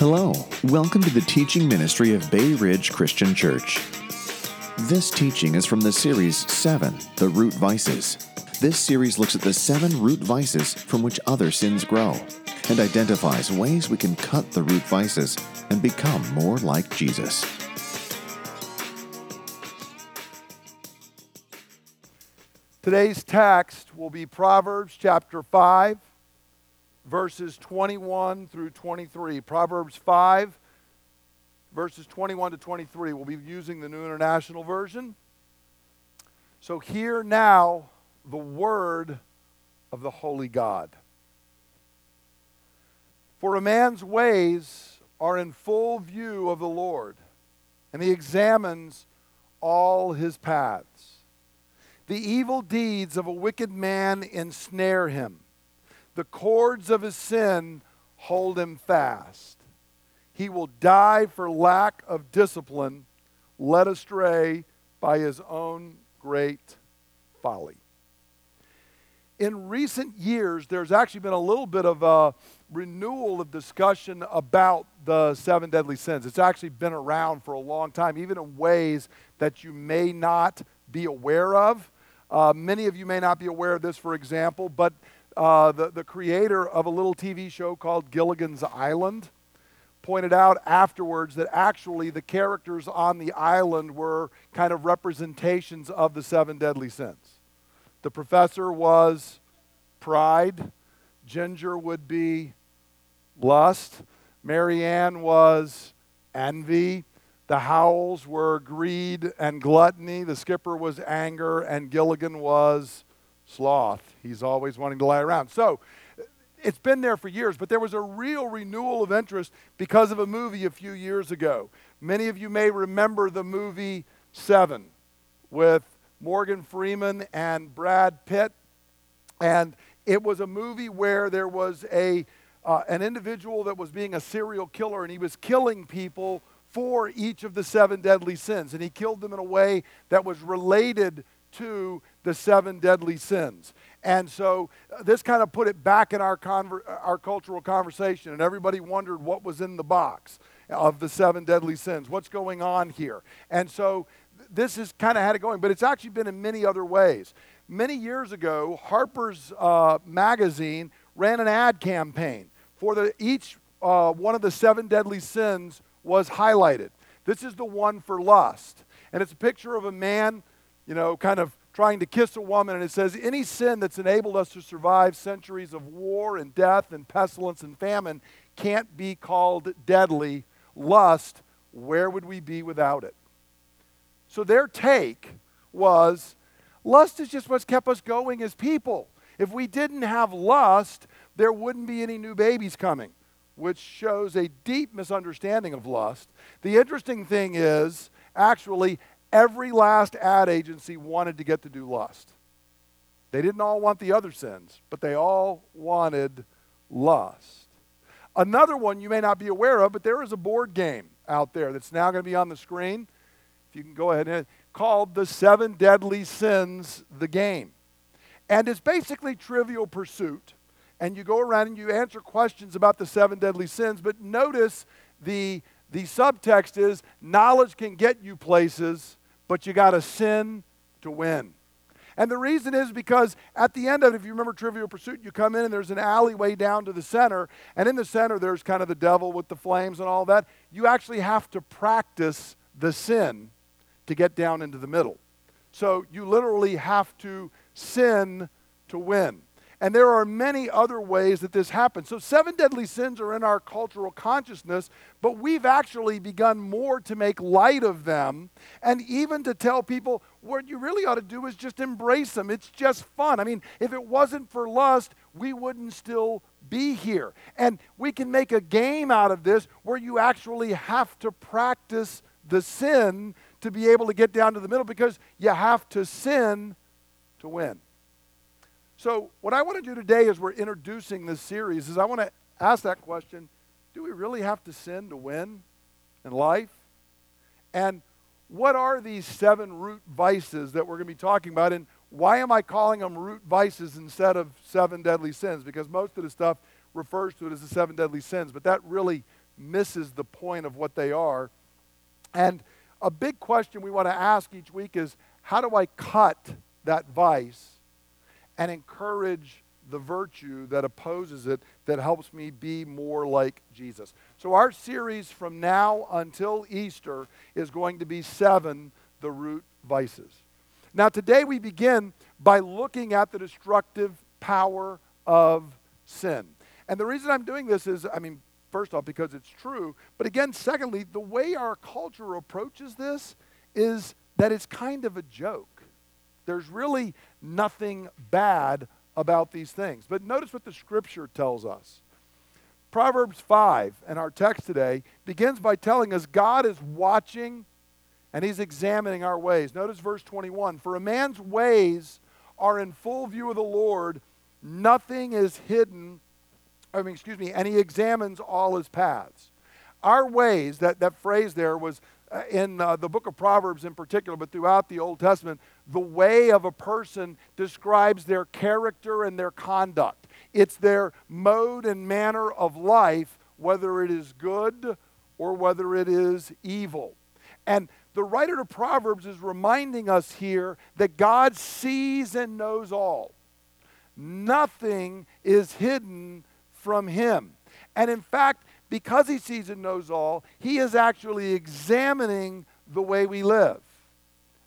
Hello, welcome to the teaching ministry of Bay Ridge Christian Church. This teaching is from the series 7 The Root Vices. This series looks at the seven root vices from which other sins grow and identifies ways we can cut the root vices and become more like Jesus. Today's text will be Proverbs chapter 5, verses 21 through 23. Proverbs 5, verses 21 to 23. We'll be using the New International Version. So, hear now the word of the Holy God. For a man's ways are in full view of the Lord, and he examines all his paths. The evil deeds of a wicked man ensnare him. The cords of his sin hold him fast. He will die for lack of discipline, led astray by his own great folly. In recent years, there's actually been a little bit of a renewal of discussion about the seven deadly sins. It's actually been around for a long time, even in ways that you may not be aware of. Uh, many of you may not be aware of this, for example, but uh, the, the creator of a little TV show called Gilligan's Island pointed out afterwards that actually the characters on the island were kind of representations of the seven deadly sins. The professor was pride, Ginger would be lust, Mary Ann was envy, the Howells were greed and gluttony. The skipper was anger, and Gilligan was sloth. He's always wanting to lie around. So it's been there for years, but there was a real renewal of interest because of a movie a few years ago. Many of you may remember the movie Seven with Morgan Freeman and Brad Pitt. And it was a movie where there was a, uh, an individual that was being a serial killer and he was killing people for each of the seven deadly sins. And he killed them in a way that was related to the seven deadly sins. And so uh, this kind of put it back in our, conver- our cultural conversation, and everybody wondered what was in the box of the seven deadly sins. What's going on here? And so th- this has kind of had it going, but it's actually been in many other ways. Many years ago, Harper's uh, Magazine ran an ad campaign for the, each uh, one of the seven deadly sins was highlighted. This is the one for lust. And it's a picture of a man, you know, kind of trying to kiss a woman. And it says, Any sin that's enabled us to survive centuries of war and death and pestilence and famine can't be called deadly. Lust, where would we be without it? So their take was lust is just what's kept us going as people. If we didn't have lust, there wouldn't be any new babies coming which shows a deep misunderstanding of lust. The interesting thing is, actually, every last ad agency wanted to get to do lust. They didn't all want the other sins, but they all wanted lust. Another one you may not be aware of, but there is a board game out there that's now going to be on the screen. If you can go ahead and called The Seven Deadly Sins, the game. And it's basically trivial pursuit and you go around and you answer questions about the seven deadly sins. But notice the, the subtext is knowledge can get you places, but you got to sin to win. And the reason is because at the end of it, if you remember Trivial Pursuit, you come in and there's an alleyway down to the center, and in the center there's kind of the devil with the flames and all that. You actually have to practice the sin to get down into the middle. So you literally have to sin to win. And there are many other ways that this happens. So, seven deadly sins are in our cultural consciousness, but we've actually begun more to make light of them and even to tell people what you really ought to do is just embrace them. It's just fun. I mean, if it wasn't for lust, we wouldn't still be here. And we can make a game out of this where you actually have to practice the sin to be able to get down to the middle because you have to sin to win. So, what I want to do today as we're introducing this series is I want to ask that question do we really have to sin to win in life? And what are these seven root vices that we're going to be talking about? And why am I calling them root vices instead of seven deadly sins? Because most of the stuff refers to it as the seven deadly sins, but that really misses the point of what they are. And a big question we want to ask each week is how do I cut that vice and encourage the virtue that opposes it that helps me be more like Jesus? So, our series from now until Easter is going to be seven the root vices. Now, today we begin by looking at the destructive power of sin. And the reason I'm doing this is, I mean, first off, because it's true, but again, secondly, the way our culture approaches this is that it's kind of a joke. There's really nothing bad about these things. But notice what the scripture tells us. Proverbs 5 and our text today begins by telling us God is watching and he's examining our ways. Notice verse 21 For a man's ways are in full view of the Lord, nothing is hidden. I mean, excuse me, and he examines all his paths. Our ways, that, that phrase there was uh, in uh, the book of Proverbs in particular, but throughout the Old Testament, the way of a person describes their character and their conduct. It's their mode and manner of life, whether it is good or whether it is evil. And the writer of Proverbs is reminding us here that God sees and knows all. Nothing is hidden from him. And in fact, because he sees and knows all, he is actually examining the way we live.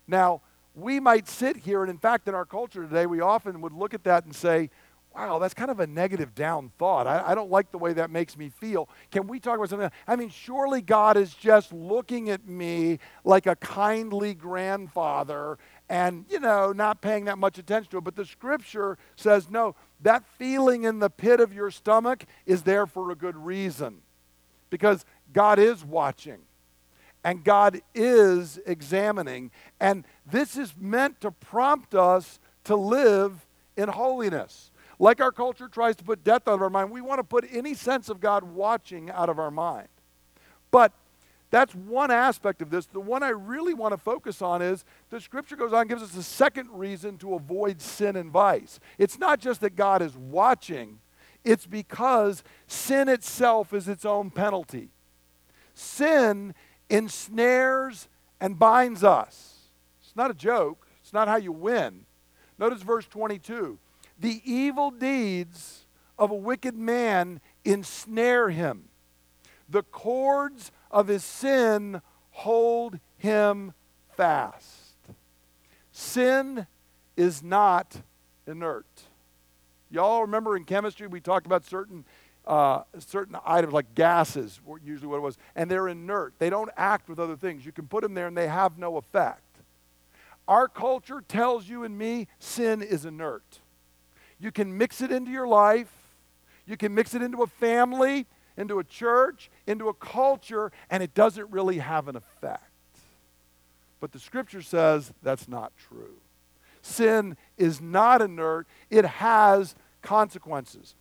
Now, we might sit here, and in fact, in our culture today, we often would look at that and say, wow, that's kind of a negative down thought. I, I, don't like the way that makes me feel. Can we talk about something? I mean, surely God is just looking at me like a kindly grandfather and, you know, not paying that much attention to it. But the scripture says, no, that feeling in the pit of your stomach is there for a good reason because God is watching. And God is examining. And this is meant to prompt us to live in holiness. Like our culture tries to put death out of our mind, we want to put any sense of God watching out of our mind. But that's one aspect of this. The one I really want to focus on is the scripture goes on and gives us a second reason to avoid sin and vice. It's not just that God is watching, it's because sin itself is its own penalty. Sin ensnares and binds us. It's not a joke, it's not how you win. Notice verse 22 the evil deeds of a wicked man ensnare him. The cords of his sin hold him fast. Sin is not inert. Y'all remember in chemistry we talked about certain uh, certain items like gases, were usually what it was, and they're inert. They don't act with other things. You can put them there and they have no effect. Our culture tells you and me sin is inert. You can mix it into your life, you can mix it into a family, into a church, into a culture, and it doesn't really have an effect. But the scripture says that's not true. Sin is not inert, it has consequences.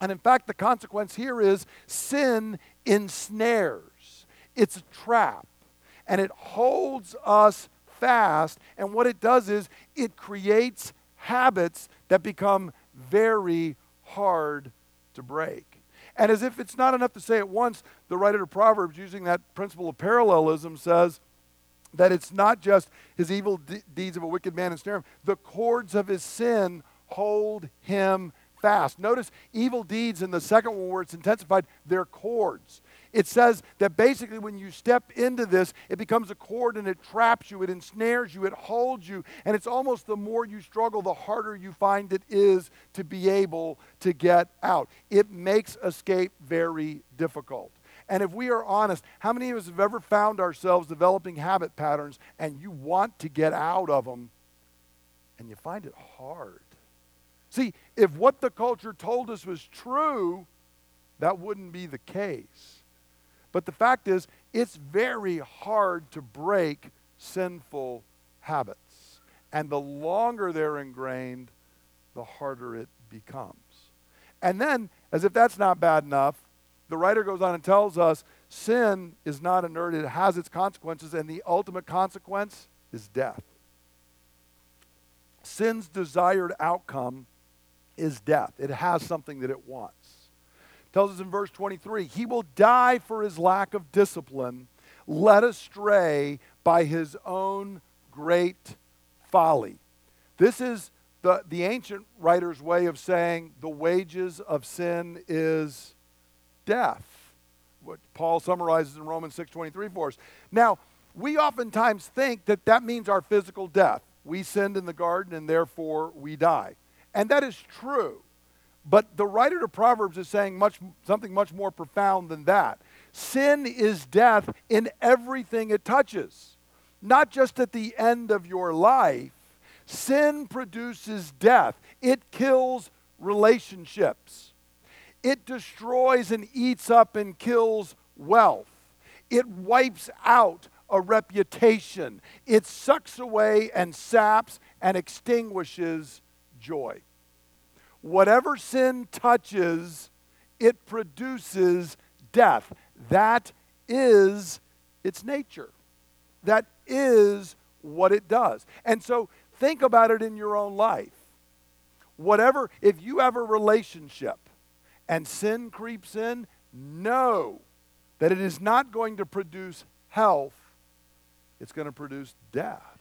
And in fact, the consequence here is sin ensnares, it's a trap, and it holds us fast. And what it does is it creates habits that become very hard to break. And as if it's not enough to say it once, the writer of Proverbs, using that principle of parallelism, says that it's not just his evil de- deeds of a wicked man ensnare him, the cords of his sin hold him fast. Notice evil deeds in the second one where it's intensified, they're cords. It says that basically when you step into this, it becomes a cord and it traps you, it ensnares you, it holds you, and it's almost the more you struggle, the harder you find it is to be able to get out. It makes escape very difficult. And if we are honest, how many of us have ever found ourselves developing habit patterns and you want to get out of them and you find it hard? See, if what the culture told us was true, that wouldn't be the case. But the fact is, it's very hard to break sinful habits. And the longer they're ingrained, the harder it becomes. And then, as if that's not bad enough, the writer goes on and tells us sin is not inert, it has its consequences, and the ultimate consequence is death. Sin's desired outcome is death, it has something that it wants. tells us in verse 23 He will die for his lack of discipline, led astray by his own great folly. This is the, the ancient writer's way of saying the wages of sin is death. What Paul summarizes in Romans 6:23 for us. Now, we oftentimes think that that means our physical death. We sinned in the garden and therefore we die. And that is true. But the writer to Proverbs is saying much, something much more profound than that. Sin is death in everything it touches, not just at the end of your life. Sin produces death, it kills relationships, it destroys and eats up and kills wealth, it wipes out a reputation, it sucks away and saps and extinguishes joy. Whatever sin touches, it produces death. That is its nature. That is what it does. And so think about it in your own life. Whatever, if you have a relationship and sin creeps in, know that it is not going to produce health, it's going to produce death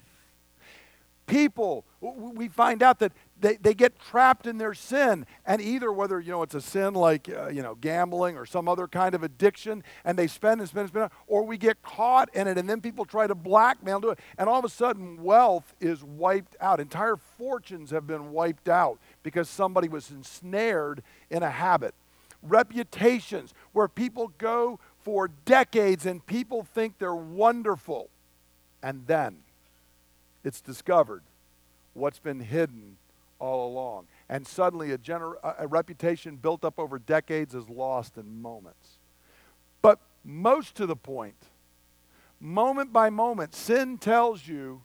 people, we find out that they, they get trapped in their sin. And either whether, you know, it's a sin like, uh, you know, gambling or some other kind of addiction, and they spend and spend and spend, or we get caught in it, and then people try to blackmail to it. And all of a sudden, wealth is wiped out. Entire fortunes have been wiped out because somebody was ensnared in a habit. Reputations, where people go for decades and people think they're wonderful. And then, it's discovered what's been hidden all along. And suddenly, a, gener- a reputation built up over decades is lost in moments. But most to the point, moment by moment, sin tells you,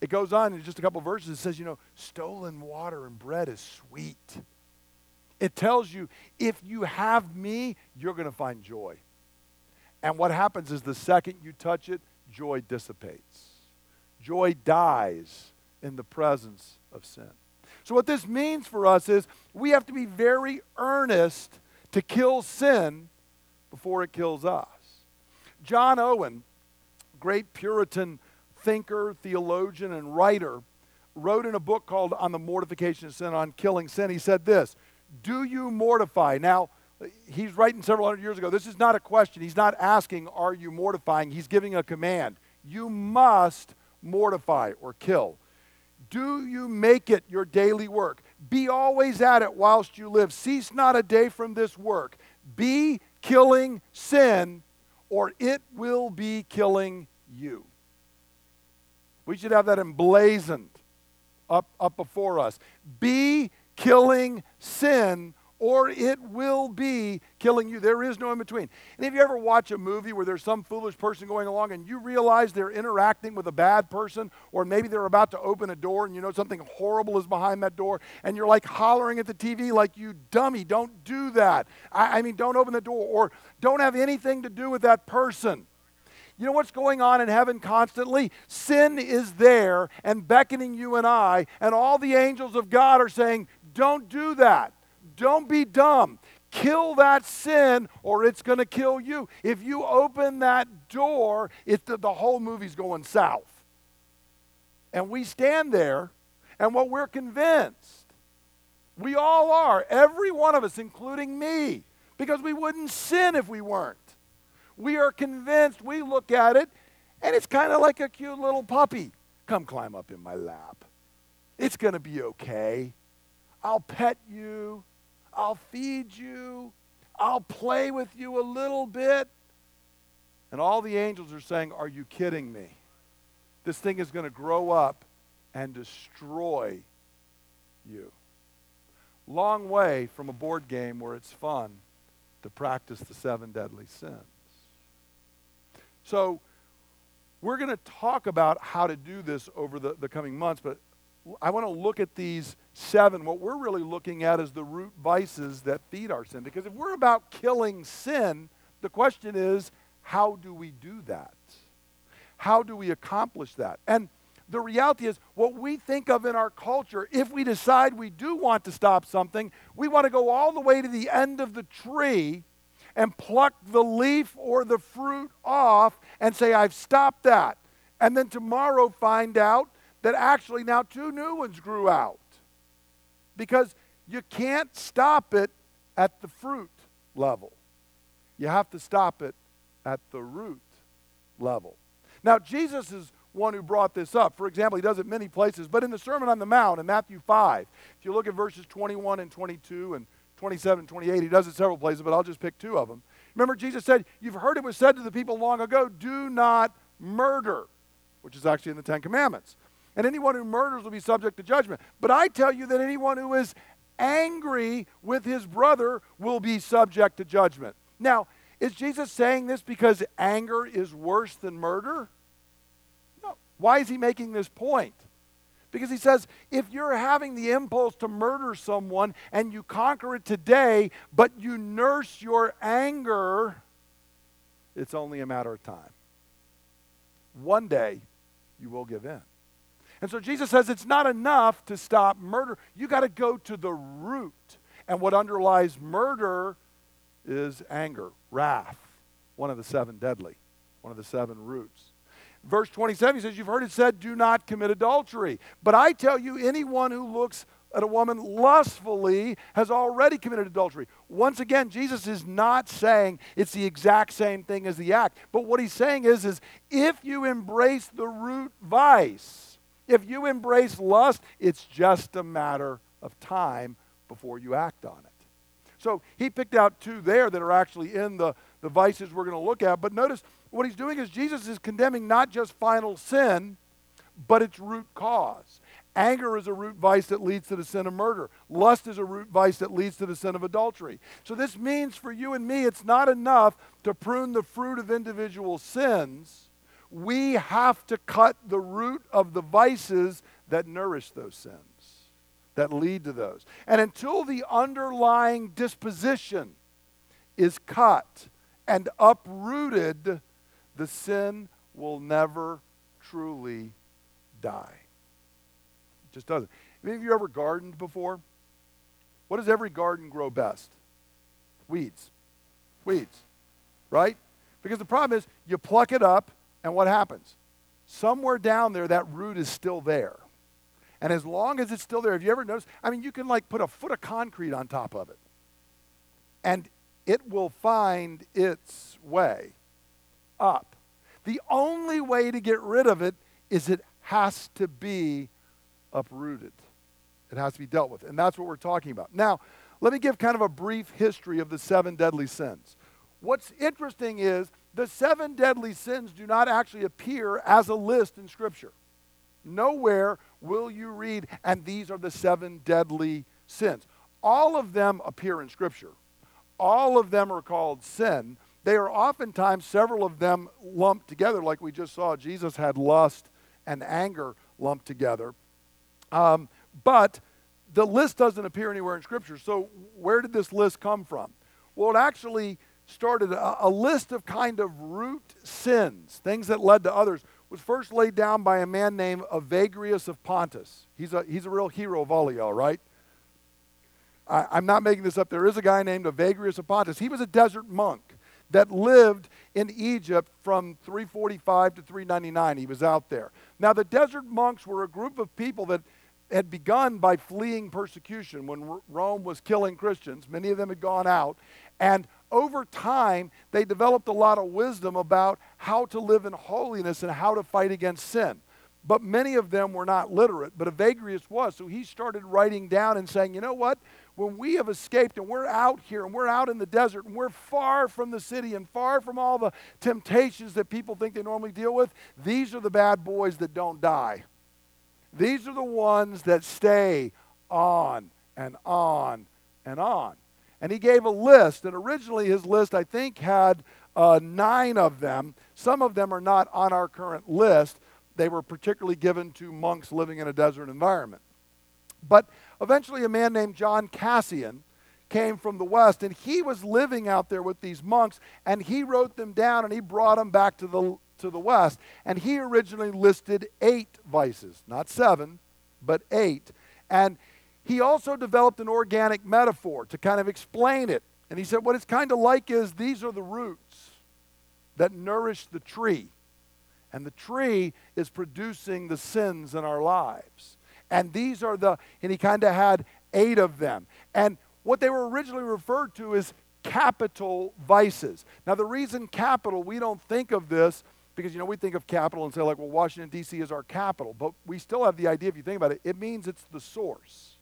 it goes on in just a couple verses, it says, you know, stolen water and bread is sweet. It tells you, if you have me, you're going to find joy. And what happens is the second you touch it, joy dissipates. Joy dies in the presence of sin. So, what this means for us is we have to be very earnest to kill sin before it kills us. John Owen, great Puritan thinker, theologian, and writer, wrote in a book called On the Mortification of Sin, on Killing Sin, he said this Do you mortify? Now, he's writing several hundred years ago. This is not a question. He's not asking, Are you mortifying? He's giving a command. You must mortify or kill. Do you make it your daily work? Be always at it whilst you live. Cease not a day from this work. Be killing sin, or it will be killing you. We should have that emblazoned up, up before us. Be killing sin, or it will be killing you. There is no in between. And if you ever watch a movie where there's some foolish person going along and you realize they're interacting with a bad person, or maybe they're about to open a door and you know something horrible is behind that door, and you're like hollering at the TV, like, you dummy, don't do that. I, I mean, don't open the door, or don't have anything to do with that person. You know what's going on in heaven constantly? Sin is there and beckoning you and I, and all the angels of God are saying, Don't do that. Don't be dumb. Kill that sin or it's going to kill you. If you open that door, it, the, the whole movie's going south. And we stand there, and what we're convinced, we all are, every one of us, including me, because we wouldn't sin if we weren't. We are convinced, we look at it, and it's kind of like a cute little puppy. Come climb up in my lap. It's going to be okay. I'll pet you. I'll feed you, I'll play with you a little bit. And all the angels are saying, Are you kidding me? This thing is going to grow up and destroy you. Long way from a board game where it's fun to practice the seven deadly sins. So, we're going to talk about how to do this over the, the coming months, but I want to look at these seven. What we're really looking at is the root vices that feed our sin. Because if we're about killing sin, the question is how do we do that? How do we accomplish that? And the reality is, what we think of in our culture, if we decide we do want to stop something, we want to go all the way to the end of the tree and pluck the leaf or the fruit off and say, I've stopped that. And then tomorrow find out that actually now two new ones grew out. Because you can't stop it at the fruit level, you have to stop it at the root level. Now, Jesus is one who brought this up. For example, he does it many places, but in the Sermon on the Mount in Matthew 5, if you look at verses 21 and 22 and 27 and 28, he does it several places, but I'll just pick two of them. Remember, Jesus said, You've heard it was said to the people long ago, do not murder, which is actually in the Ten Commandments. And anyone who murders will be subject to judgment. But I tell you that anyone who is angry with his brother will be subject to judgment. Now, is Jesus saying this because anger is worse than murder? No. Why is he making this point? Because he says, if you're having the impulse to murder someone and you conquer it today, but you nurse your anger, it's only a matter of time. One day, you will give in. And so Jesus says it's not enough to stop murder. You got to go to the root. And what underlies murder is anger, wrath, one of the seven deadly, one of the seven roots. Verse 27, he says, You've heard it said, do not commit adultery. But I tell you, anyone who looks at a woman lustfully has already committed adultery. Once again, Jesus is not saying it's the exact same thing as the act. But what he's saying is, is if you embrace the root vice, if you embrace lust, it's just a matter of time before you act on it. So he picked out two there that are actually in the, the vices we're going to look at. But notice what he's doing is Jesus is condemning not just final sin, but its root cause. Anger is a root vice that leads to the sin of murder. Lust is a root vice that leads to the sin of adultery. So, this means for you and me, it's not enough to prune the fruit of individual sins. We have to cut the root of the vices that nourish those sins that lead to those. And until the underlying disposition is cut and uprooted, the sin will never truly die. It just doesn't. Have any of you ever gardened before? What does every garden grow best? Weeds. Weeds. Right? Because the problem is you pluck it up, and what happens? Somewhere down there, that root is still there. And as long as it's still there, have you ever noticed? I mean, you can like put a foot of concrete on top of it, and it will find its way up. The only way to get rid of it is it has to be uprooted. It has to be dealt with. And that's what we're talking about. Now, let me give kind of a brief history of the seven deadly sins. What's interesting is the seven deadly sins do not actually appear as a list in Scripture. Nowhere will you read, and these are the seven deadly sins. All of them appear in Scripture. All of them are called sin. They are oftentimes, several of them lumped together, like we just saw. Jesus had lust and anger lumped together. Um, but the list doesn't appear anywhere in Scripture. So, where did this list come from? Well, it actually started a, a list of kind of root sins, things that led to others was first laid down by a man named Evagrius of Pontus. He's a, he's a real hero of all y'all, right? I, am not making this up. There is a guy named Evagrius of Pontus. He was a desert monk that lived in Egypt from 345 to 399. He was out there. Now, the desert monks were a group of people that had begun by fleeing persecution when Rome was killing Christians. Many of them had gone out. And over time, they developed a lot of wisdom about how to live in holiness and how to fight against sin. But many of them were not literate, but Evagrius was. So he started writing down and saying, you know what? When we have escaped and we're out here and we're out in the desert and we're far from the city and far from all the temptations that people think they normally deal with, these are the bad boys that don't die. These are the ones that stay on and on and on. And he gave a list, and originally his list, I think, had uh, nine of them. Some of them are not on our current list. They were particularly given to monks living in a desert environment. But eventually, a man named John Cassian came from the West, and he was living out there with these monks, and he wrote them down and he brought them back to the, to the West. And he originally listed eight vices, not seven, but eight. And he also developed an organic metaphor to kind of explain it And he said, what it's kind of like is these are the roots that nourish the tree. And the tree is producing the sins in our lives. And these are the, and he kind of had eight of them. And what they were originally referred to as capital vices. Now, the reason capital, we don't think of this because, you know, we think of capital and say, like, well, Washington, D.C. is our capital. But we still have the idea, if you think about it, it means it's the source,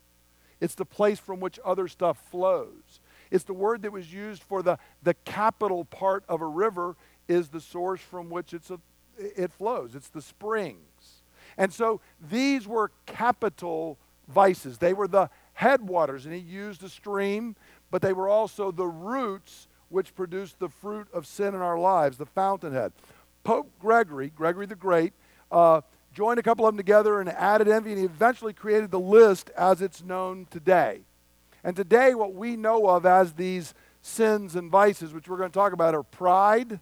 it's the place from which other stuff flows. It's the word that was used for the, the capital part of a river is the source from which it's a, it flows. It's the springs. And so these were capital vices. They were the headwaters, and he used a stream, but they were also the roots which produced the fruit of sin in our lives, the fountainhead. Pope Gregory, Gregory the Great, uh, joined a couple of them together and added envy, and he eventually created the list as it's known today. And today, what we know of as these sins and vices, which we're going to talk about, are pride,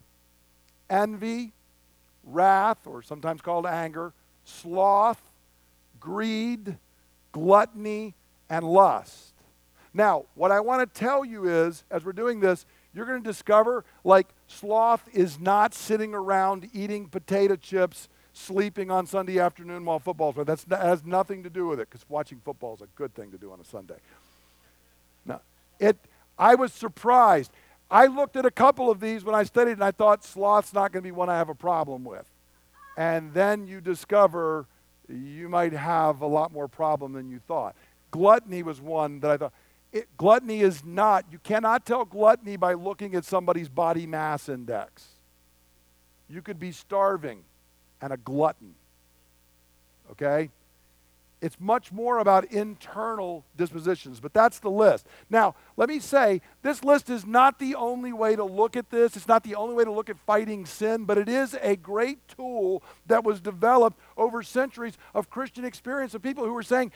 envy, wrath, or sometimes called anger, sloth, greed, gluttony, and lust. Now, what I want to tell you is, as we're doing this, you're going to discover like sloth is not sitting around eating potato chips, sleeping on Sunday afternoon while football's playing. That's, that has nothing to do with it because watching football is a good thing to do on a Sunday. Now, it, I was surprised. I looked at a couple of these when I studied and I thought sloth's not going to be one I have a problem with. And then you discover you might have a lot more problem than you thought. Gluttony was one that I thought. It, gluttony is not, you cannot tell gluttony by looking at somebody's body mass index. You could be starving and a glutton. Okay? It's much more about internal dispositions, but that's the list. Now, let me say, this list is not the only way to look at this. It's not the only way to look at fighting sin, but it is a great tool that was developed over centuries of Christian experience of people who were saying,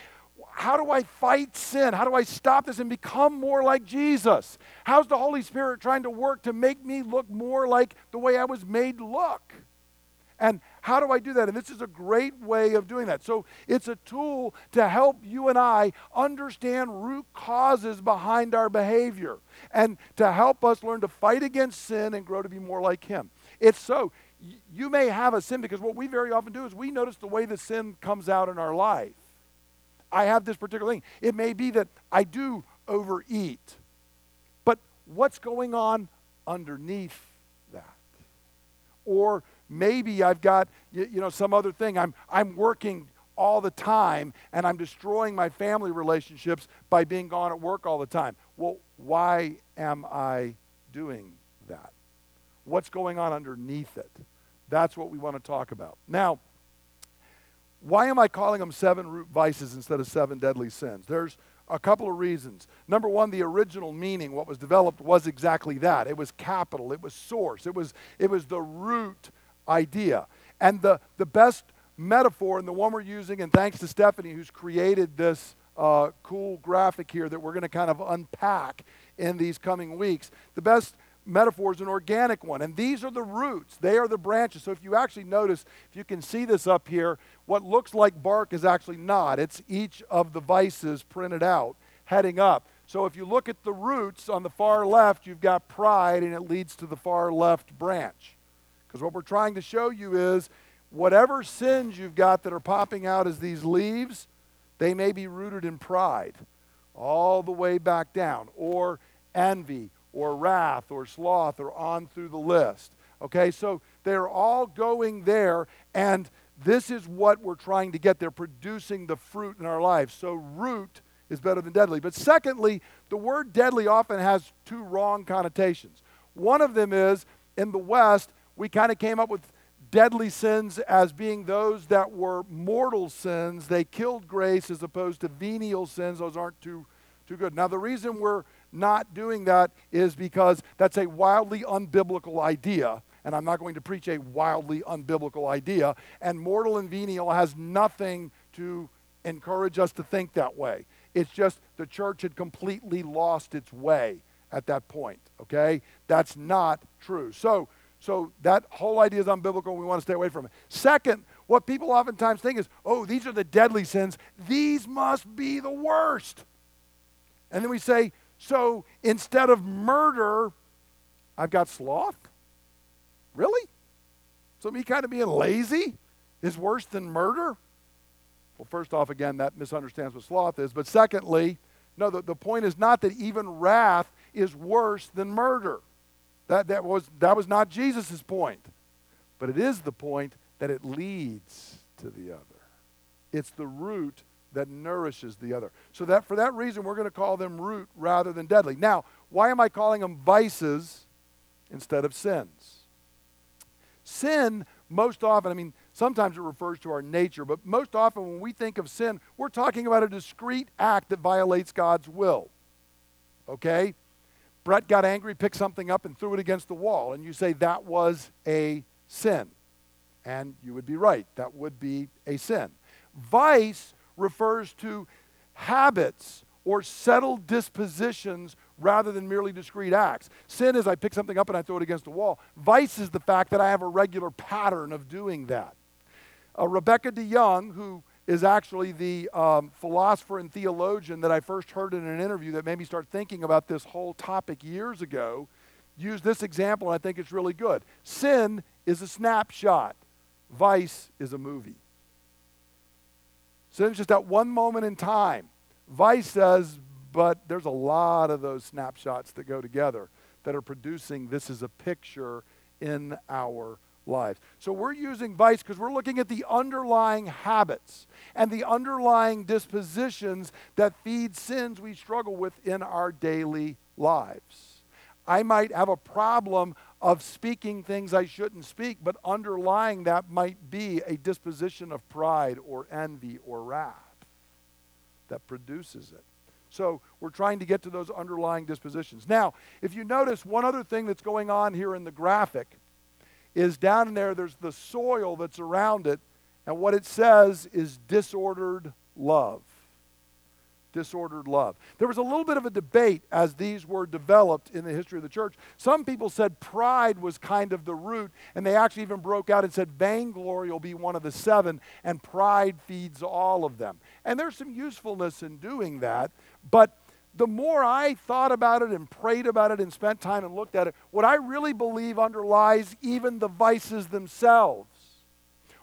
how do I fight sin? How do I stop this and become more like Jesus? How's the Holy Spirit trying to work to make me look more like the way I was made look? And how do I do that? And this is a great way of doing that. So it's a tool to help you and I understand root causes behind our behavior and to help us learn to fight against sin and grow to be more like Him. It's so. You may have a sin because what we very often do is we notice the way the sin comes out in our life. I have this particular thing. It may be that I do overeat, but what's going on underneath that? Or maybe I've got you, you know some other thing. I'm I'm working all the time and I'm destroying my family relationships by being gone at work all the time. Well, why am I doing that? What's going on underneath it? That's what we want to talk about. Now, why am I calling them seven root vices instead of seven deadly sins? There's a couple of reasons. Number one, the original meaning, what was developed, was exactly that. It was capital, it was source, it was, it was the root idea. And the, the best metaphor, and the one we're using, and thanks to Stephanie, who's created this uh, cool graphic here that we're going to kind of unpack in these coming weeks, the best metaphor is an organic one. And these are the roots, they are the branches. So if you actually notice, if you can see this up here, what looks like bark is actually not. It's each of the vices printed out, heading up. So if you look at the roots on the far left, you've got pride, and it leads to the far left branch. Because what we're trying to show you is whatever sins you've got that are popping out as these leaves, they may be rooted in pride all the way back down, or envy, or wrath, or sloth, or on through the list. Okay, so they're all going there, and this is what we're trying to get. They're producing the fruit in our lives. So, root is better than deadly. But secondly, the word deadly often has two wrong connotations. One of them is in the West, we kind of came up with deadly sins as being those that were mortal sins. They killed grace as opposed to venial sins. Those aren't too, too good. Now, the reason we're not doing that is because that's a wildly unbiblical idea. And I'm not going to preach a wildly unbiblical idea. And mortal and venial has nothing to encourage us to think that way. It's just the church had completely lost its way at that point, okay? That's not true. So, so that whole idea is unbiblical. We want to stay away from it. Second, what people oftentimes think is, oh, these are the deadly sins. These must be the worst. And then we say, So instead of murder, I've got sloth? Really? So me kind of being lazy is worse than murder? Well, first off, again, that misunderstands what sloth is. But secondly, no, the, the point is not that even wrath is worse than murder. That, that, was, that was not Jesus' point. But it is the point that it leads to the other. It's the root that nourishes the other. So that for that reason, we're going to call them root rather than deadly. Now, why am I calling them vices instead of sins? Sin, most often, I mean, sometimes it refers to our nature, but most often when we think of sin, we're talking about a discrete act that violates God's will. Okay? Brett got angry, picked something up, and threw it against the wall, and you say that was a sin. And you would be right, that would be a sin. Vice refers to habits or settled dispositions rather than merely discrete acts. Sin is I pick something up and I throw it against the wall. Vice is the fact that I have a regular pattern of doing that. Uh, Rebecca DeYoung, who is actually the um, philosopher and theologian that I first heard in an interview that made me start thinking about this whole topic years ago, used this example, and I think it's really good. Sin is a snapshot, vice is a movie. Sin is just that one moment in time. Vice says, but there's a lot of those snapshots that go together that are producing this is a picture in our lives. So we're using vice because we're looking at the underlying habits and the underlying dispositions that feed sins we struggle with in our daily lives. I might have a problem of speaking things I shouldn't speak, but underlying that might be a disposition of pride or envy or wrath that produces it. So we're trying to get to those underlying dispositions. Now, if you notice, one other thing that's going on here in the graphic is down in there, there's the soil that's around it, and what it says is disordered love disordered love. There was a little bit of a debate as these were developed in the history of the church. Some people said pride was kind of the root, and they actually even broke out and said vainglory will be one of the seven, and pride feeds all of them. And there's some usefulness in doing that, but the more I thought about it and prayed about it and spent time and looked at it, what I really believe underlies even the vices themselves.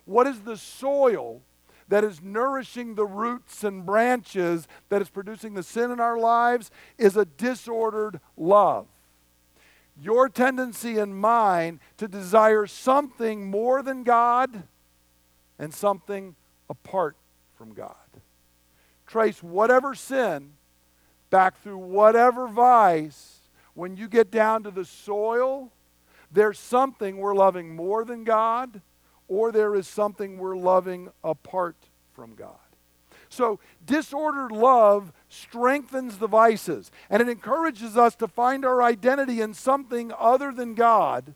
What is the soil that is nourishing the roots and branches that is producing the sin in our lives is a disordered love. Your tendency and mine to desire something more than God and something apart from God. Trace whatever sin back through whatever vice. When you get down to the soil, there's something we're loving more than God or there is something we're loving apart from God. So, disordered love strengthens the vices, and it encourages us to find our identity in something other than God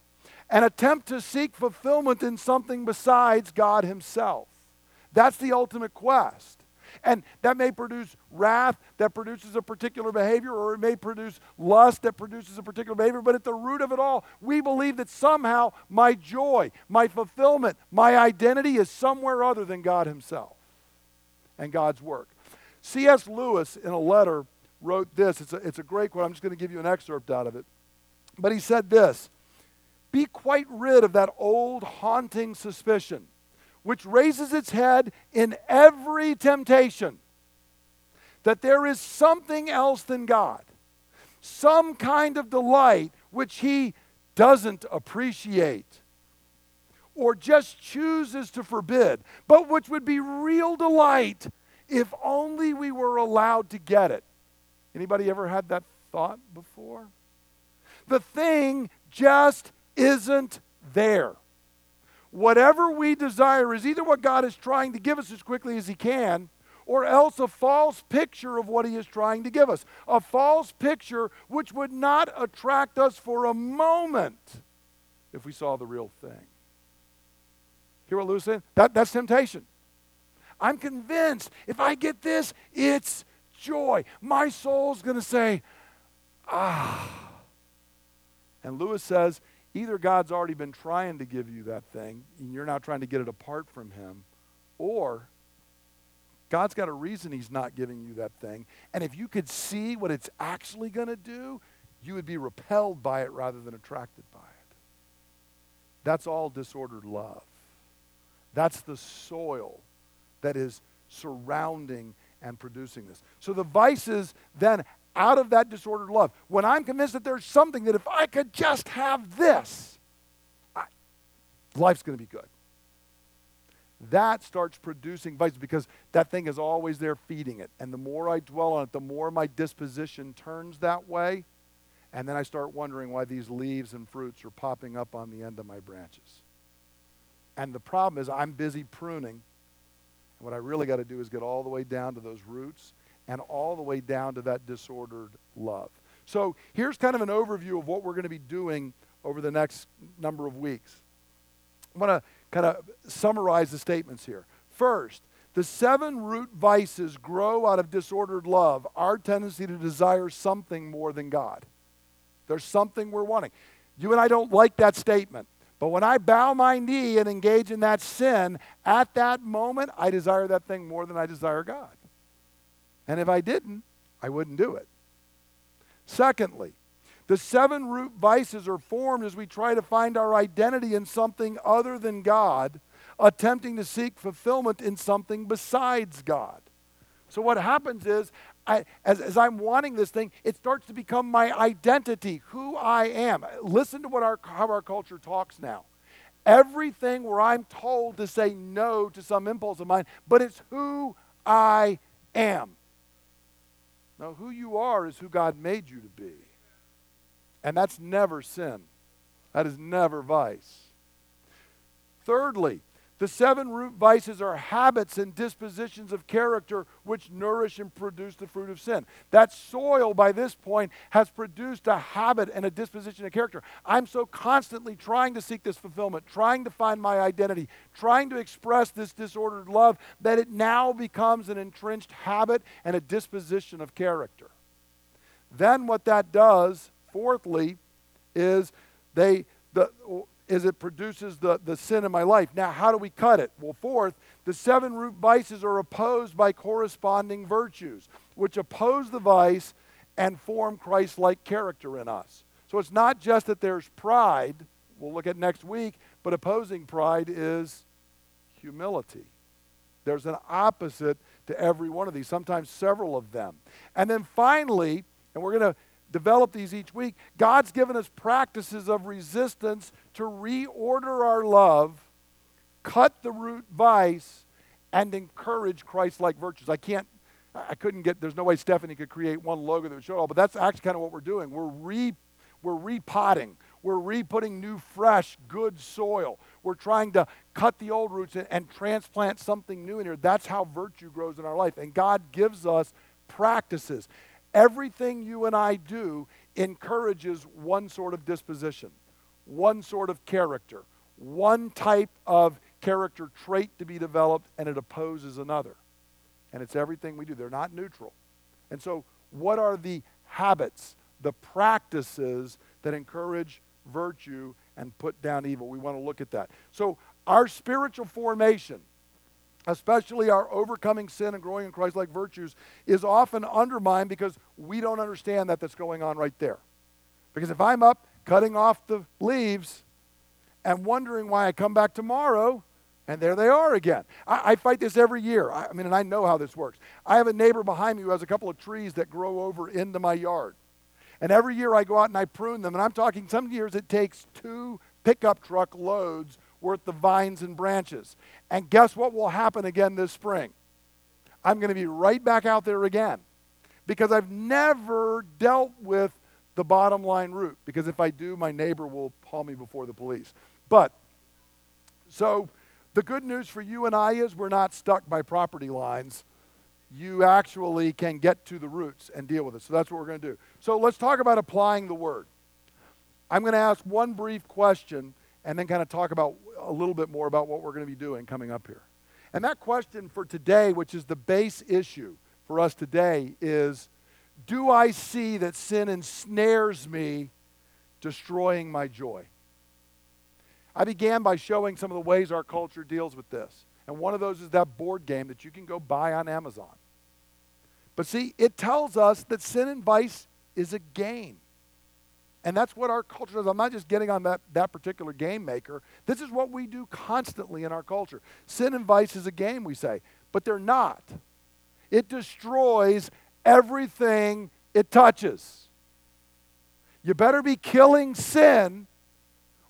and attempt to seek fulfillment in something besides God Himself. That's the ultimate quest. And that may produce wrath that produces a particular behavior, or it may produce lust that produces a particular behavior. But at the root of it all, we believe that somehow my joy, my fulfillment, my identity is somewhere other than God Himself and God's work. C.S. Lewis, in a letter, wrote this. It's a, it's a great quote. I'm just going to give you an excerpt out of it. But he said this Be quite rid of that old haunting suspicion which raises its head in every temptation that there is something else than God, some kind of delight which He doesn't appreciate or just chooses to forbid, but which would be real delight if only we were allowed to get it. Anybody ever had that thought before? The thing just isn't there whatever we desire is either what God is trying to give us as quickly as He can, or else a false picture of what He is trying to give us. A false picture which would not attract us for a moment if we saw the real thing. Hear what Lewis said? That, that's temptation. I'm convinced if I get this, it's joy. My soul's going to say, ah. And Lewis says, Either God's already been trying to give you that thing and you're now trying to get it apart from Him, or God's got a reason He's not giving you that thing. And if you could see what it's actually going to do, you would be repelled by it rather than attracted by it. That's all disordered love. That's the soil that is surrounding and producing this. So the vices then out of that disordered love, when I'm convinced that there's something that if I could just have this, I, life's going to be good. That starts producing vices because that thing is always there feeding it. And the more I dwell on it, the more my disposition turns that way. And then I start wondering why these leaves and fruits are popping up on the end of my branches. And the problem is, I'm busy pruning. And what I really got to do is get all the way down to those roots and all the way down to that disordered love. So here's kind of an overview of what we're going to be doing over the next number of weeks. I'm going to kind of summarize the statements here. First, the seven root vices grow out of disordered love, our tendency to desire something more than God. There's something we're wanting. You and I don't like that statement. But when I bow my knee and engage in that sin, at that moment, I desire that thing more than I desire God. And if I didn't, I wouldn't do it. Secondly, the seven root vices are formed as we try to find our identity in something other than God, attempting to seek fulfillment in something besides God. So, what happens is, I, as, as, I'm wanting this thing, it starts to become my identity, who I am. Listen to what our, how our culture talks now. Everything where I'm told to say no to some impulse of mine, but it's who I am. No, who you are is who God made you to be. And that's never sin, that is never vice. Thirdly, the seven root vices are habits and dispositions of character which nourish and produce the fruit of sin. That soil, by this point, has produced a habit and a disposition of character. I'm so constantly trying to seek this fulfillment, trying to find my identity, trying to express this disordered love, that it now becomes an entrenched habit and a disposition of character. Then, what that does, fourthly, is they the is it produces the, the sin in my life. Now, how do we cut it? Well, fourth, the seven root vices are opposed by corresponding virtues, which oppose the vice and form Christ like character in us. So it's not just that there's pride, we'll look at next week, but opposing pride is humility. There's an opposite to every one of these, sometimes several of them. And then finally, and we're going to develop these each week, God's given us practices of resistance to reorder our love, cut the root vice, and encourage Christ like virtues. I can't, I couldn't get, there's no way Stephanie could create one logo that would show it all, but that's actually kind of what we're doing. We're re, we're repotting. We're re-putting new, fresh, good soil. We're trying to cut the old roots and, and transplant something new in here. That's how virtue grows in our life. And God gives us practices. Everything you and I do encourages one sort of disposition, one sort of character, one type of character trait to be developed, and it opposes another. And it's everything we do. They're not neutral. And so, what are the habits, the practices that encourage virtue and put down evil? We want to look at that. So, our spiritual formation especially our overcoming sin and growing in Christ like virtues, is often undermined because we don't understand that that's going on right there. Because if I'm up cutting off the leaves and wondering why I come back tomorrow, and there they are again. I, I fight this every year. I, I mean, and I know how this works. I have a neighbor behind me who has a couple of trees that grow over into my yard. And every year I go out and I prune them. And I'm talking some years it takes two pickup truck loads worth the vines and branches. And guess what will happen again this spring? I'm going to be right back out there again because I've never dealt with the bottom line root. Because if I do, my neighbor will haul me before the police. But, so the good news for you and I is we're not stuck by property lines. You actually can get to the roots and deal with it. So that's what we're going to do. So let's talk about applying the word. I'm going to ask one brief question and then kind of talk about a little bit more about what we're going to be doing coming up here. And that question for today, which is the base issue for us today, is do I see that sin ensnares me, destroying my joy? I began by showing some of the ways our culture deals with this. And one of those is that board game that you can go buy on Amazon. But see, it tells us that sin and vice is a game. And that's what our culture does. I'm not just getting on that, that particular game maker. This is what we do constantly in our culture. Sin and vice is a game, we say, but they're not. It destroys everything it touches. You better be killing sin,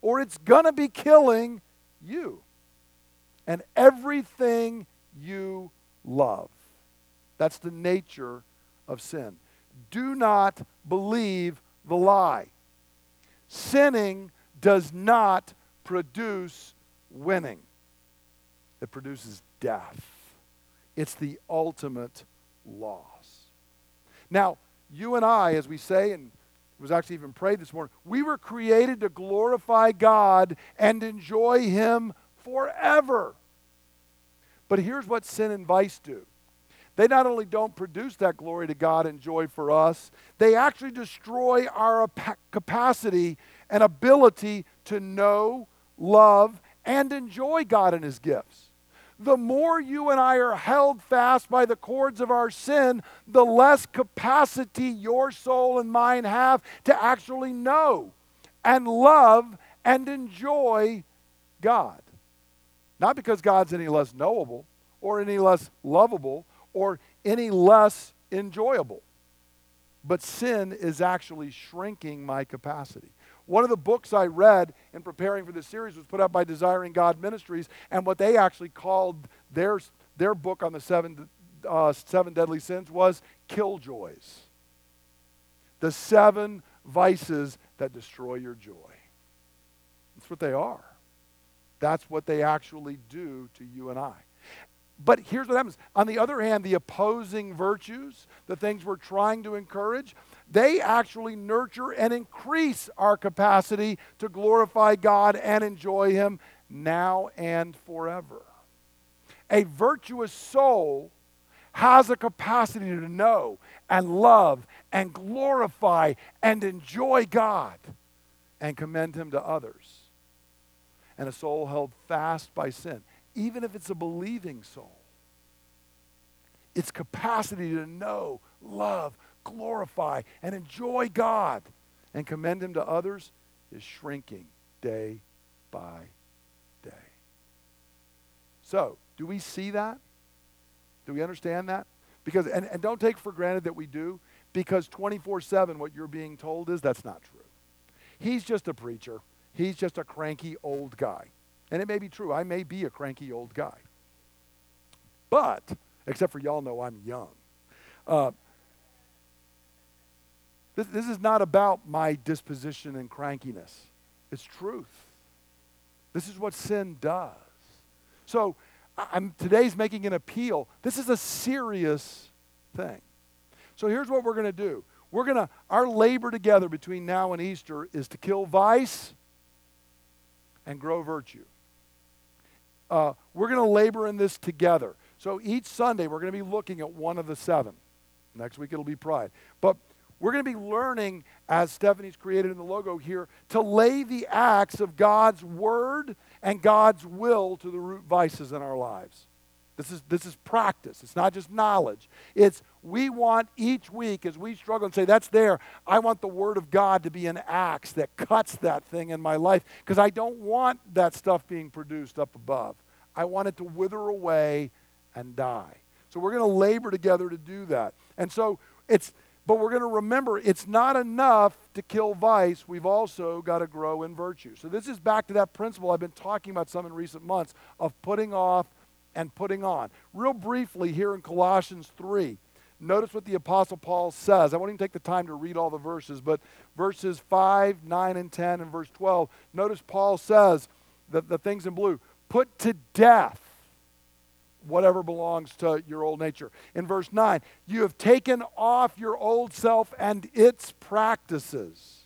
or it's going to be killing you and everything you love. That's the nature of sin. Do not believe the lie. Sinning does not produce winning, it produces death. It's the ultimate loss. Now, you and I, as we say, and it was actually even prayed this morning, we were created to glorify God and enjoy Him forever. But here's what sin and vice do they not only don't produce that glory to God and joy for us, they actually destroy our capacity and ability to know, love, and enjoy God and His gifts. The more you and I are held fast by the cords of our sin, the less capacity your soul and mine have to actually know and love and enjoy God. Not because God's any less knowable or any less lovable or any less enjoyable. But sin is actually shrinking my capacity. One of the books I read in preparing for this series was put out by Desiring God Ministries, and what they actually called their, their book on the seven, uh, seven deadly sins was Killjoys. The seven vices that destroy your joy. That's what they are. That's what they actually do to you and I. But here's what happens. On the other hand, the opposing virtues, the things we're trying to encourage, they actually nurture and increase our capacity to glorify God and enjoy Him now and forever. A virtuous soul has a capacity to know and love and glorify and enjoy God and commend Him to others. And a soul held fast by sin even if it's a believing soul, its capacity to know, love, glorify, and enjoy God and commend Him to others is shrinking day by day. So, do we see that? Do we understand that? Because, and, and don't take for granted that we do, because 24 7, what you're being told is that's not true. He's just a preacher, he's just a cranky old guy. And it may be true. I may be a cranky old guy. But, except for y'all know I'm young. Uh, this, this is not about my disposition and crankiness. It's truth. This is what sin does. So, I'm, today's making an appeal. This is a serious thing. So, here's what we're going to do. We're going to, our labor together between now and Easter is to kill vice and grow virtue uh, we're going to labor in this together. So each Sunday, we're going to be looking at one of the seven. Next week, it'll be pride. But we're going to be learning, as Stephanie's created in the logo here, to lay the axe of God's word and God's will to the root vices in our lives. This is, this is practice. It's not just knowledge. It's we want each week as we struggle and say, that's there, I want the Word of God to be an axe that cuts that thing in my life because I don't want that stuff being produced up above. I want it to wither away and die. So we're going to labor together to do that. And so it's, but we're going to remember it's not enough to kill vice. We've also got to grow in virtue. So this is back to that principle I've been talking about some in recent months of putting off and putting on. Real briefly, here in Colossians 3, notice what the Apostle Paul says. I won't even take the time to read all the verses, but verses 5, 9, and 10, and verse 12, notice Paul says that the things in blue put to death whatever belongs to your old nature. In verse 9, you have taken off your old self and its practices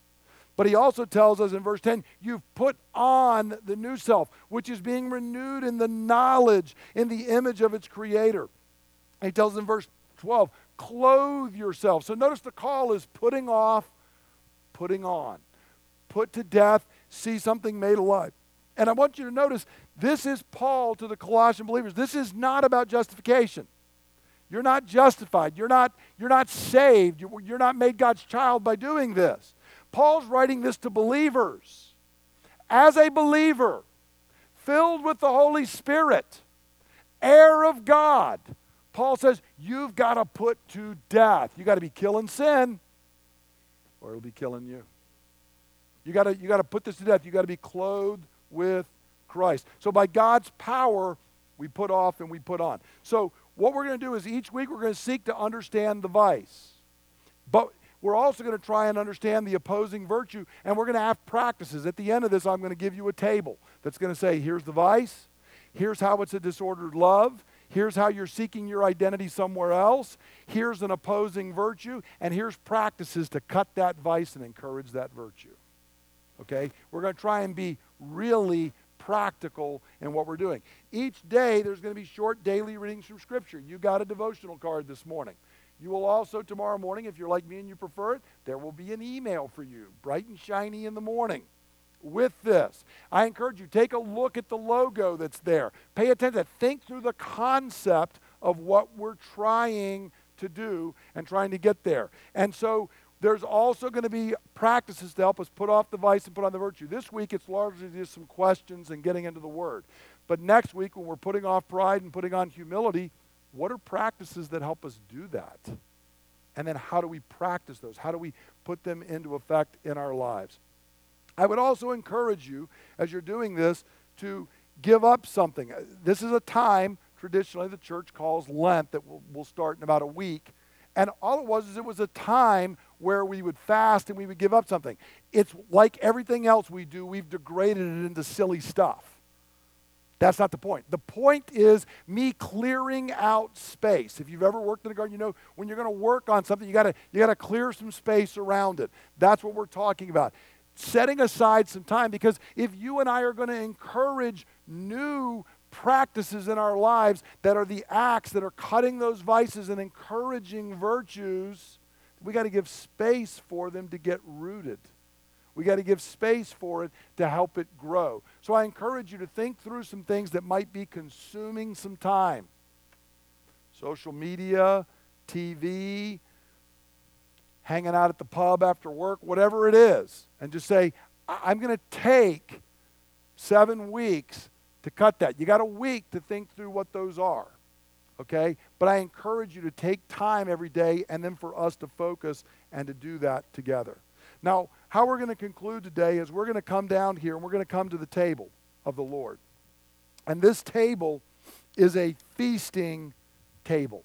but he also tells us in verse 10 you've put on the new self, which is being renewed in the knowledge, in the image of its creator. he tells in verse 12, clothe yourself. So notice the call is putting off, putting on. Put to death, see something made alive. And I want you to notice this is Paul to the Colossian believers. This is not about justification. You're not justified. You're not, you're not saved. You're not made God's child by doing this. Paul's writing this to believers. As a believer, filled with the Holy Spirit, heir of God, Paul says, you've got to put to death. You got to be killing sin, or it'll be killing you. You got to you got to put this to death. You got to be clothed with Christ. So by God's power, we put off and we put on. So what we're going to do is each week we're going to seek to understand the vice. But we're also going to try and understand the opposing virtue, and we're going to have practices. At the end of this, I'm going to give you a table that's going to say, here's the vice, here's how it's a disordered love, here's how you're seeking your identity somewhere else, here's an opposing virtue, and here's practices to cut that vice and encourage that virtue. Okay? We're going to try and be really practical in what we're doing. Each day, there's going to be short daily readings from Scripture. You got a devotional card this morning. You will also, tomorrow morning, if you're like me and you prefer it, there will be an email for you, bright and shiny in the morning with this. I encourage you, take a look at the logo that's there. Pay attention. Think through the concept of what we're trying to do and trying to get there. And so there's also going to be practices to help us put off the vice and put on the virtue. This week, it's largely just some questions and getting into the Word. But next week, when we're putting off pride and putting on humility, what are practices that help us do that? And then how do we practice those? How do we put them into effect in our lives? I would also encourage you, as you're doing this, to give up something. Uh, this is a time, traditionally, the church calls Lent, that will, will start in about a week and all it was is it was a time where we would fast and we would give up something. It's like everything else we do, we've degraded it into silly stuff. That's not the point. The point is me clearing out space. If you've ever worked in a garden, you know when you're going to work on something, you got to you got to clear some space around it. That's what we're talking about. Setting aside some time because if you and I are going to encourage new practices in our lives that are the acts that are cutting those vices and encouraging virtues, we got to give space for them to get rooted. We got to give space for it to help it grow. So I encourage you to think through some things that might be consuming some time social media, TV, hanging out at the pub after work, whatever it is, and just say, I'm going to take seven weeks to cut that. You got a week to think through what those are. Okay? But I encourage you to take time every day and then for us to focus and to do that together. Now, how we're going to conclude today is we're going to come down here and we're going to come to the table of the Lord. And this table is a feasting table.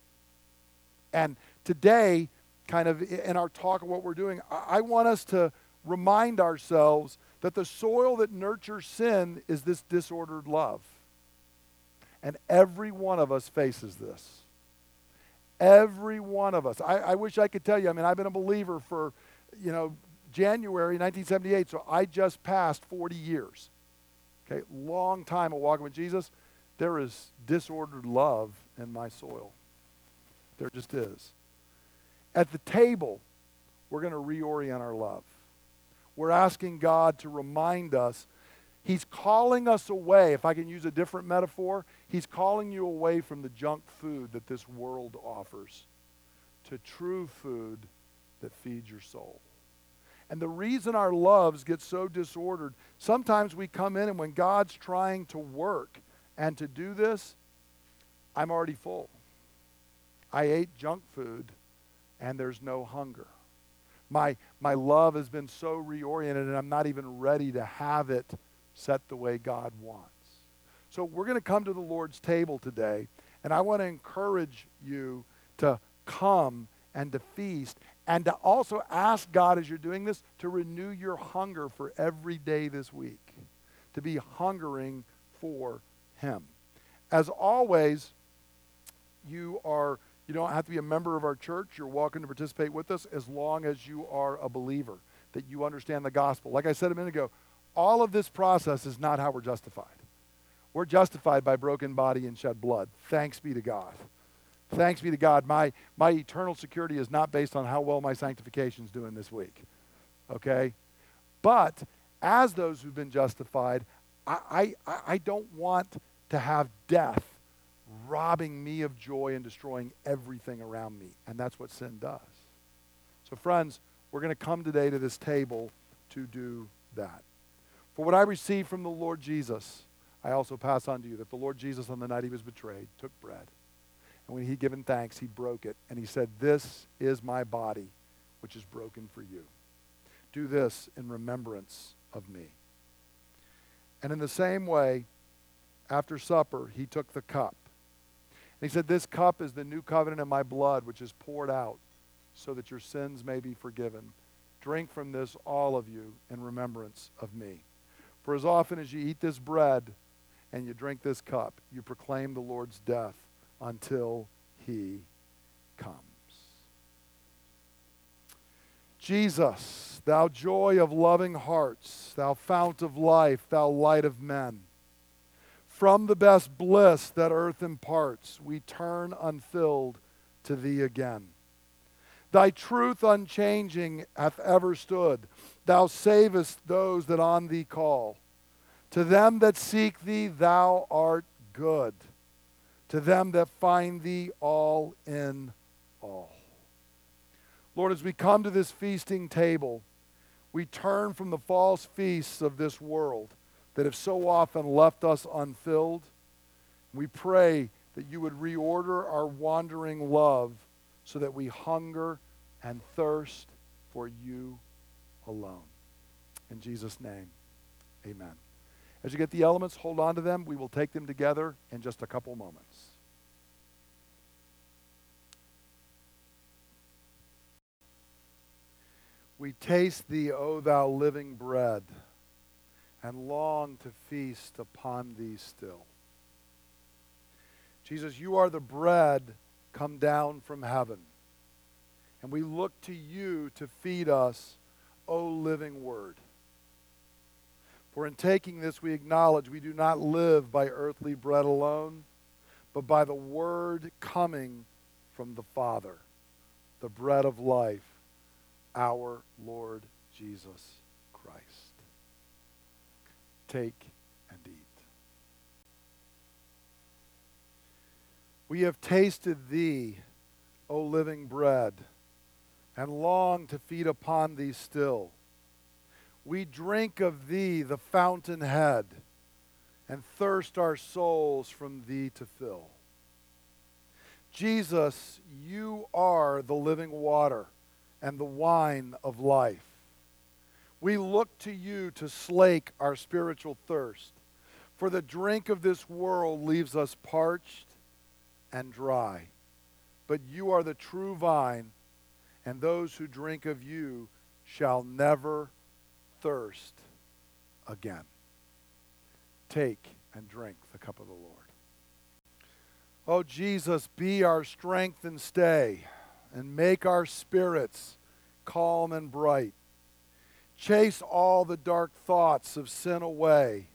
And today, kind of in our talk of what we're doing, I want us to remind ourselves that the soil that nurtures sin is this disordered love. And every one of us faces this. Every one of us. I, I, wish I could tell you. I mean, I've been a believer for, you know, January 1978, so I just passed 40 years. Okay, long time of walking with Jesus. There is disordered love in my soil. There just is. At the table, we're going to reorient our love we're asking God to remind us. He's calling us away. If I can use a different metaphor, He's calling you away from the junk food that this world offers to true food that feeds your soul. And the reason our loves get so disordered, sometimes we come in and when God's trying to work and to do this, I'm already full. I ate junk food and there's no hunger. My, my love has been so reoriented, and I'm not even ready to have it set the way God wants. So we're going to come to the Lord's table today, and I want to encourage you to come and to feast and to also ask God as you're doing this to renew your hunger for every day this week, to be hungering for Him. As always, you are you don't have to be a member of our church. You're welcome to participate with us as long as you are a believer, that you understand the gospel. Like I said a minute ago, all of this process is not how we're justified. We're justified by broken body and shed blood. Thanks be to God. Thanks be to God. My, my eternal security is not based on how well my sanctification is doing this week. Okay? But as those who've been justified, I, I, I don't want to have death robbing me of joy and destroying everything around me. And that's what sin does. So, friends, we're going to come today to this table to do that. For what I received from the Lord Jesus, I also pass on to you that the Lord Jesus, on the night he was betrayed, took bread. And when he had given thanks, he broke it. And he said, This is my body, which is broken for you. Do this in remembrance of me. And in the same way, after supper, he took the cup. And he said, This cup is the new covenant in my blood, which is poured out so that your sins may be forgiven. Drink from this, all of you, in remembrance of me. For as often as you eat this bread and you drink this cup, you proclaim the Lord's death until he comes. Jesus, thou joy of loving hearts, thou fount of life, thou light of men. From the best bliss that earth imparts, we turn unfilled to thee again. Thy truth unchanging hath ever stood. Thou savest those that on thee call. To them that seek thee, thou art good. To them that find thee, all in all. Lord, as we come to this feasting table, we turn from the false feasts of this world that have so often left us unfilled. We pray that you would reorder our wandering love so that we hunger and thirst for you alone. In Jesus' name, amen. As you get the elements, hold on to them. We will take them together in just a couple moments. We taste thee, O thou living bread, and long to feast upon thee still. Jesus, you are the bread come down from heaven. And we look to you to feed us, O living word. For in taking this, we acknowledge we do not live by earthly bread alone, but by the word coming from the Father, the bread of life, our Lord Jesus Christ. Take and eat. We have tasted thee, O living bread and long to feed upon thee still. We drink of thee, the fountainhead, and thirst our souls from thee to fill. Jesus, you are the living water and the wine of life. We look to you to slake our spiritual thirst, for the drink of this world leaves us parched and dry. But you are the true vine and those who drink of you shall never thirst again. Take and drink the cup of the Lord. Oh, Jesus, be our strength and stay, and make our spirits calm and bright. Chase all the dark thoughts of sin away,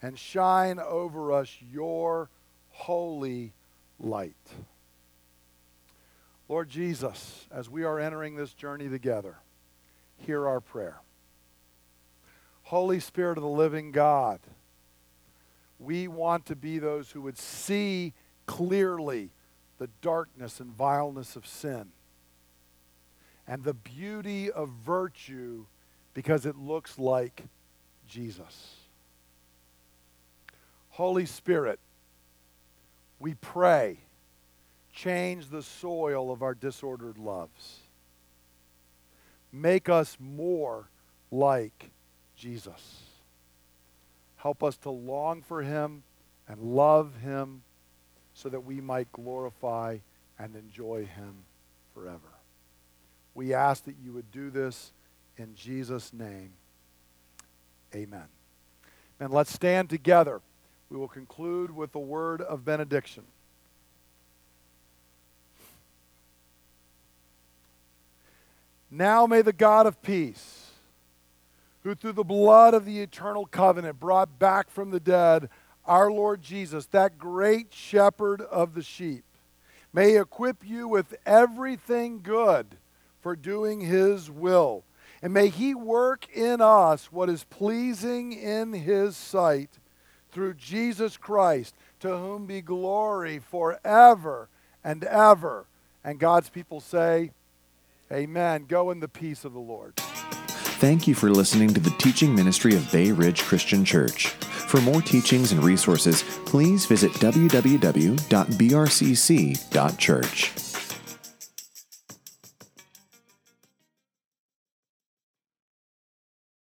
and shine over us your holy light. Lord Jesus, as we are entering this journey together, hear our prayer. Holy Spirit of the living God, we want to be those who would see clearly the darkness and vileness of sin and the beauty of virtue because it looks like Jesus. Holy Spirit, we pray change the soil of our disordered loves. Make us more like Jesus. Help us to long for him and love him so that we might glorify and enjoy him forever. We ask that you would do this in Jesus' name. Amen. And let's stand together. We will conclude with a word of benediction. Now may the God of peace, who through the blood of the eternal covenant brought back from the dead our Lord Jesus, that great shepherd of the sheep, may equip you with everything good for doing his will. And may he work in us what is pleasing in his sight through Jesus Christ, to whom be glory forever and ever. And God's people say, Amen. Go in the peace of the Lord. Thank you for listening to the teaching ministry of Bay Ridge Christian Church. For more teachings and resources, please visit www.brcc.church.